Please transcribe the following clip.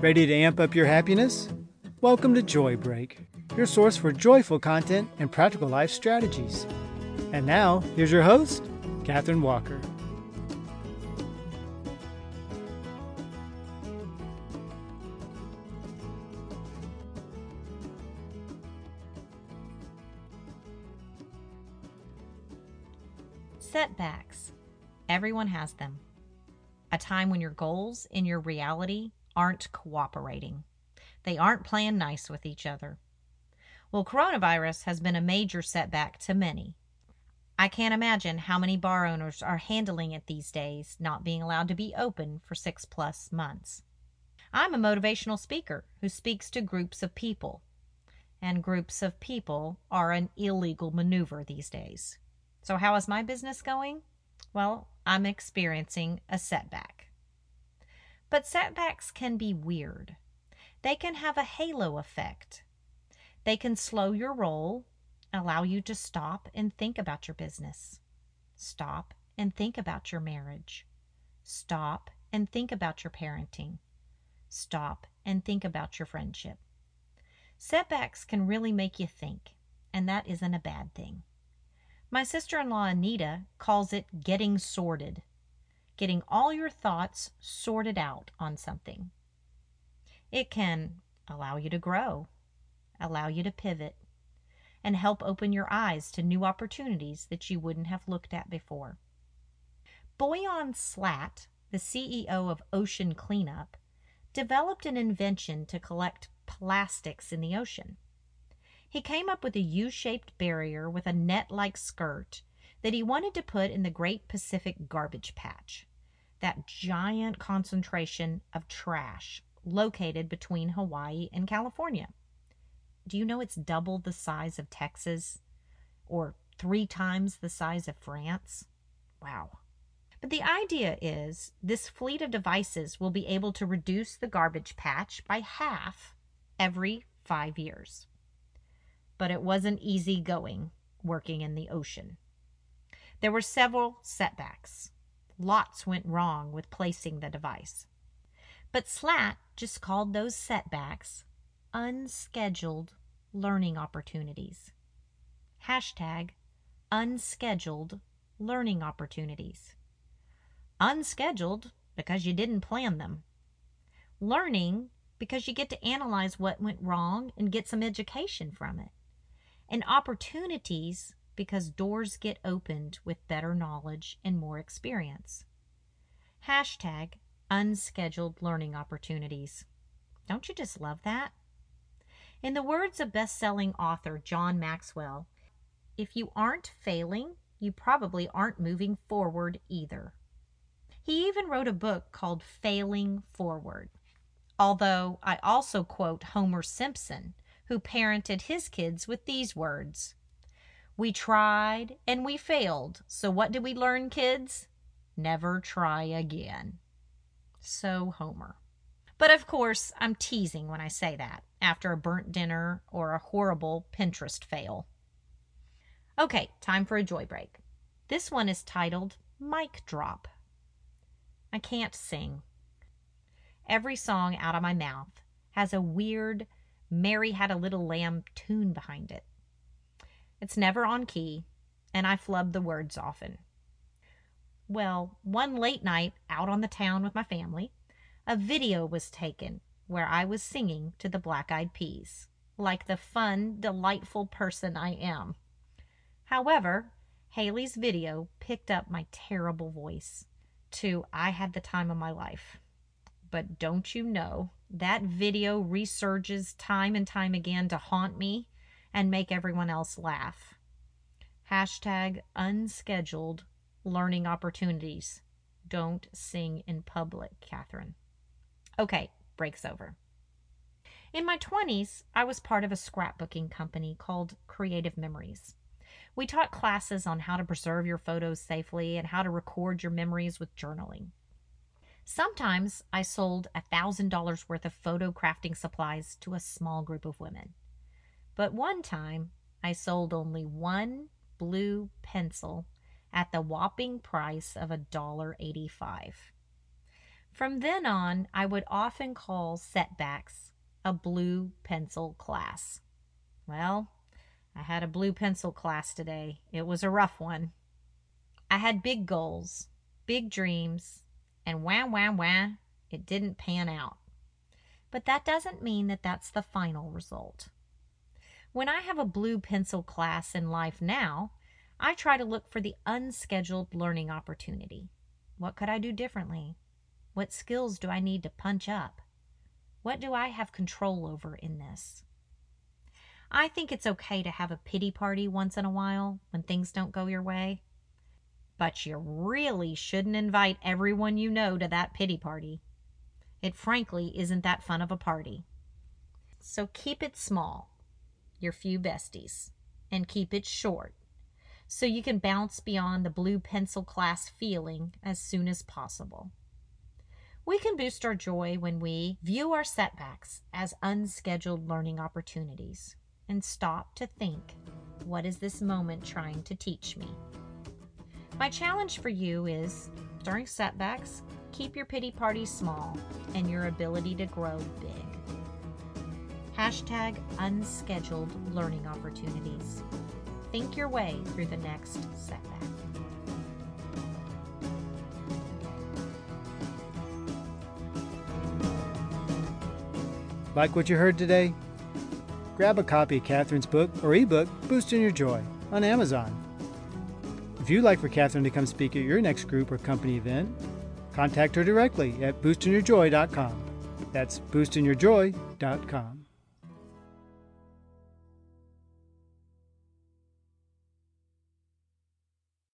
Ready to amp up your happiness? Welcome to Joy Break, your source for joyful content and practical life strategies. And now, here's your host, Katherine Walker. Setbacks. Everyone has them. A time when your goals and your reality aren't cooperating. They aren't playing nice with each other. Well, coronavirus has been a major setback to many. I can't imagine how many bar owners are handling it these days, not being allowed to be open for six plus months. I'm a motivational speaker who speaks to groups of people, and groups of people are an illegal maneuver these days. So, how is my business going? Well, I'm experiencing a setback. But setbacks can be weird. They can have a halo effect. They can slow your roll, allow you to stop and think about your business. Stop and think about your marriage. Stop and think about your parenting. Stop and think about your friendship. Setbacks can really make you think, and that isn't a bad thing. My sister in law Anita calls it getting sorted, getting all your thoughts sorted out on something. It can allow you to grow, allow you to pivot, and help open your eyes to new opportunities that you wouldn't have looked at before. Boyan Slat, the CEO of Ocean Cleanup, developed an invention to collect plastics in the ocean. He came up with a U shaped barrier with a net like skirt that he wanted to put in the Great Pacific Garbage Patch, that giant concentration of trash located between Hawaii and California. Do you know it's double the size of Texas or three times the size of France? Wow. But the idea is this fleet of devices will be able to reduce the garbage patch by half every five years but it wasn't easy going working in the ocean. There were several setbacks. Lots went wrong with placing the device. But Slat just called those setbacks unscheduled learning opportunities. Hashtag unscheduled learning opportunities. Unscheduled because you didn't plan them. Learning because you get to analyze what went wrong and get some education from it and opportunities because doors get opened with better knowledge and more experience. Hashtag unscheduled learning opportunities. Don't you just love that? In the words of best-selling author John Maxwell, if you aren't failing, you probably aren't moving forward either. He even wrote a book called Failing Forward. Although I also quote Homer Simpson, who parented his kids with these words We tried and we failed. So what did we learn, kids? Never try again. So Homer. But of course, I'm teasing when I say that after a burnt dinner or a horrible Pinterest fail. Okay, time for a joy break. This one is titled Mic Drop. I can't sing. Every song out of my mouth has a weird Mary Had a Little Lamb tune behind it. It's never on key, and I flub the words often. Well, one late night out on the town with my family, a video was taken where I was singing to the Black Eyed Peas, like the fun, delightful person I am. However, Haley's video picked up my terrible voice to I Had the Time of My Life. But don't you know, that video resurges time and time again to haunt me and make everyone else laugh. Hashtag unscheduled learning opportunities. Don't sing in public, Catherine. Okay, breaks over. In my 20s, I was part of a scrapbooking company called Creative Memories. We taught classes on how to preserve your photos safely and how to record your memories with journaling. Sometimes I sold $1,000 worth of photo crafting supplies to a small group of women. But one time I sold only one blue pencil at the whopping price of $1.85. From then on, I would often call setbacks a blue pencil class. Well, I had a blue pencil class today. It was a rough one. I had big goals, big dreams, and wah, wah, wah, it didn't pan out. But that doesn't mean that that's the final result. When I have a blue pencil class in life now, I try to look for the unscheduled learning opportunity. What could I do differently? What skills do I need to punch up? What do I have control over in this? I think it's okay to have a pity party once in a while when things don't go your way. But you really shouldn't invite everyone you know to that pity party. It frankly isn't that fun of a party. So keep it small, your few besties, and keep it short so you can bounce beyond the blue pencil class feeling as soon as possible. We can boost our joy when we view our setbacks as unscheduled learning opportunities and stop to think, what is this moment trying to teach me? My challenge for you is during setbacks, keep your pity party small and your ability to grow big. Hashtag unscheduled learning opportunities. Think your way through the next setback. Like what you heard today? Grab a copy of Catherine's book or ebook, Boosting Your Joy, on Amazon. If you'd like for Catherine to come speak at your next group or company event, contact her directly at boostingyourjoy.com. That's boostingyourjoy.com.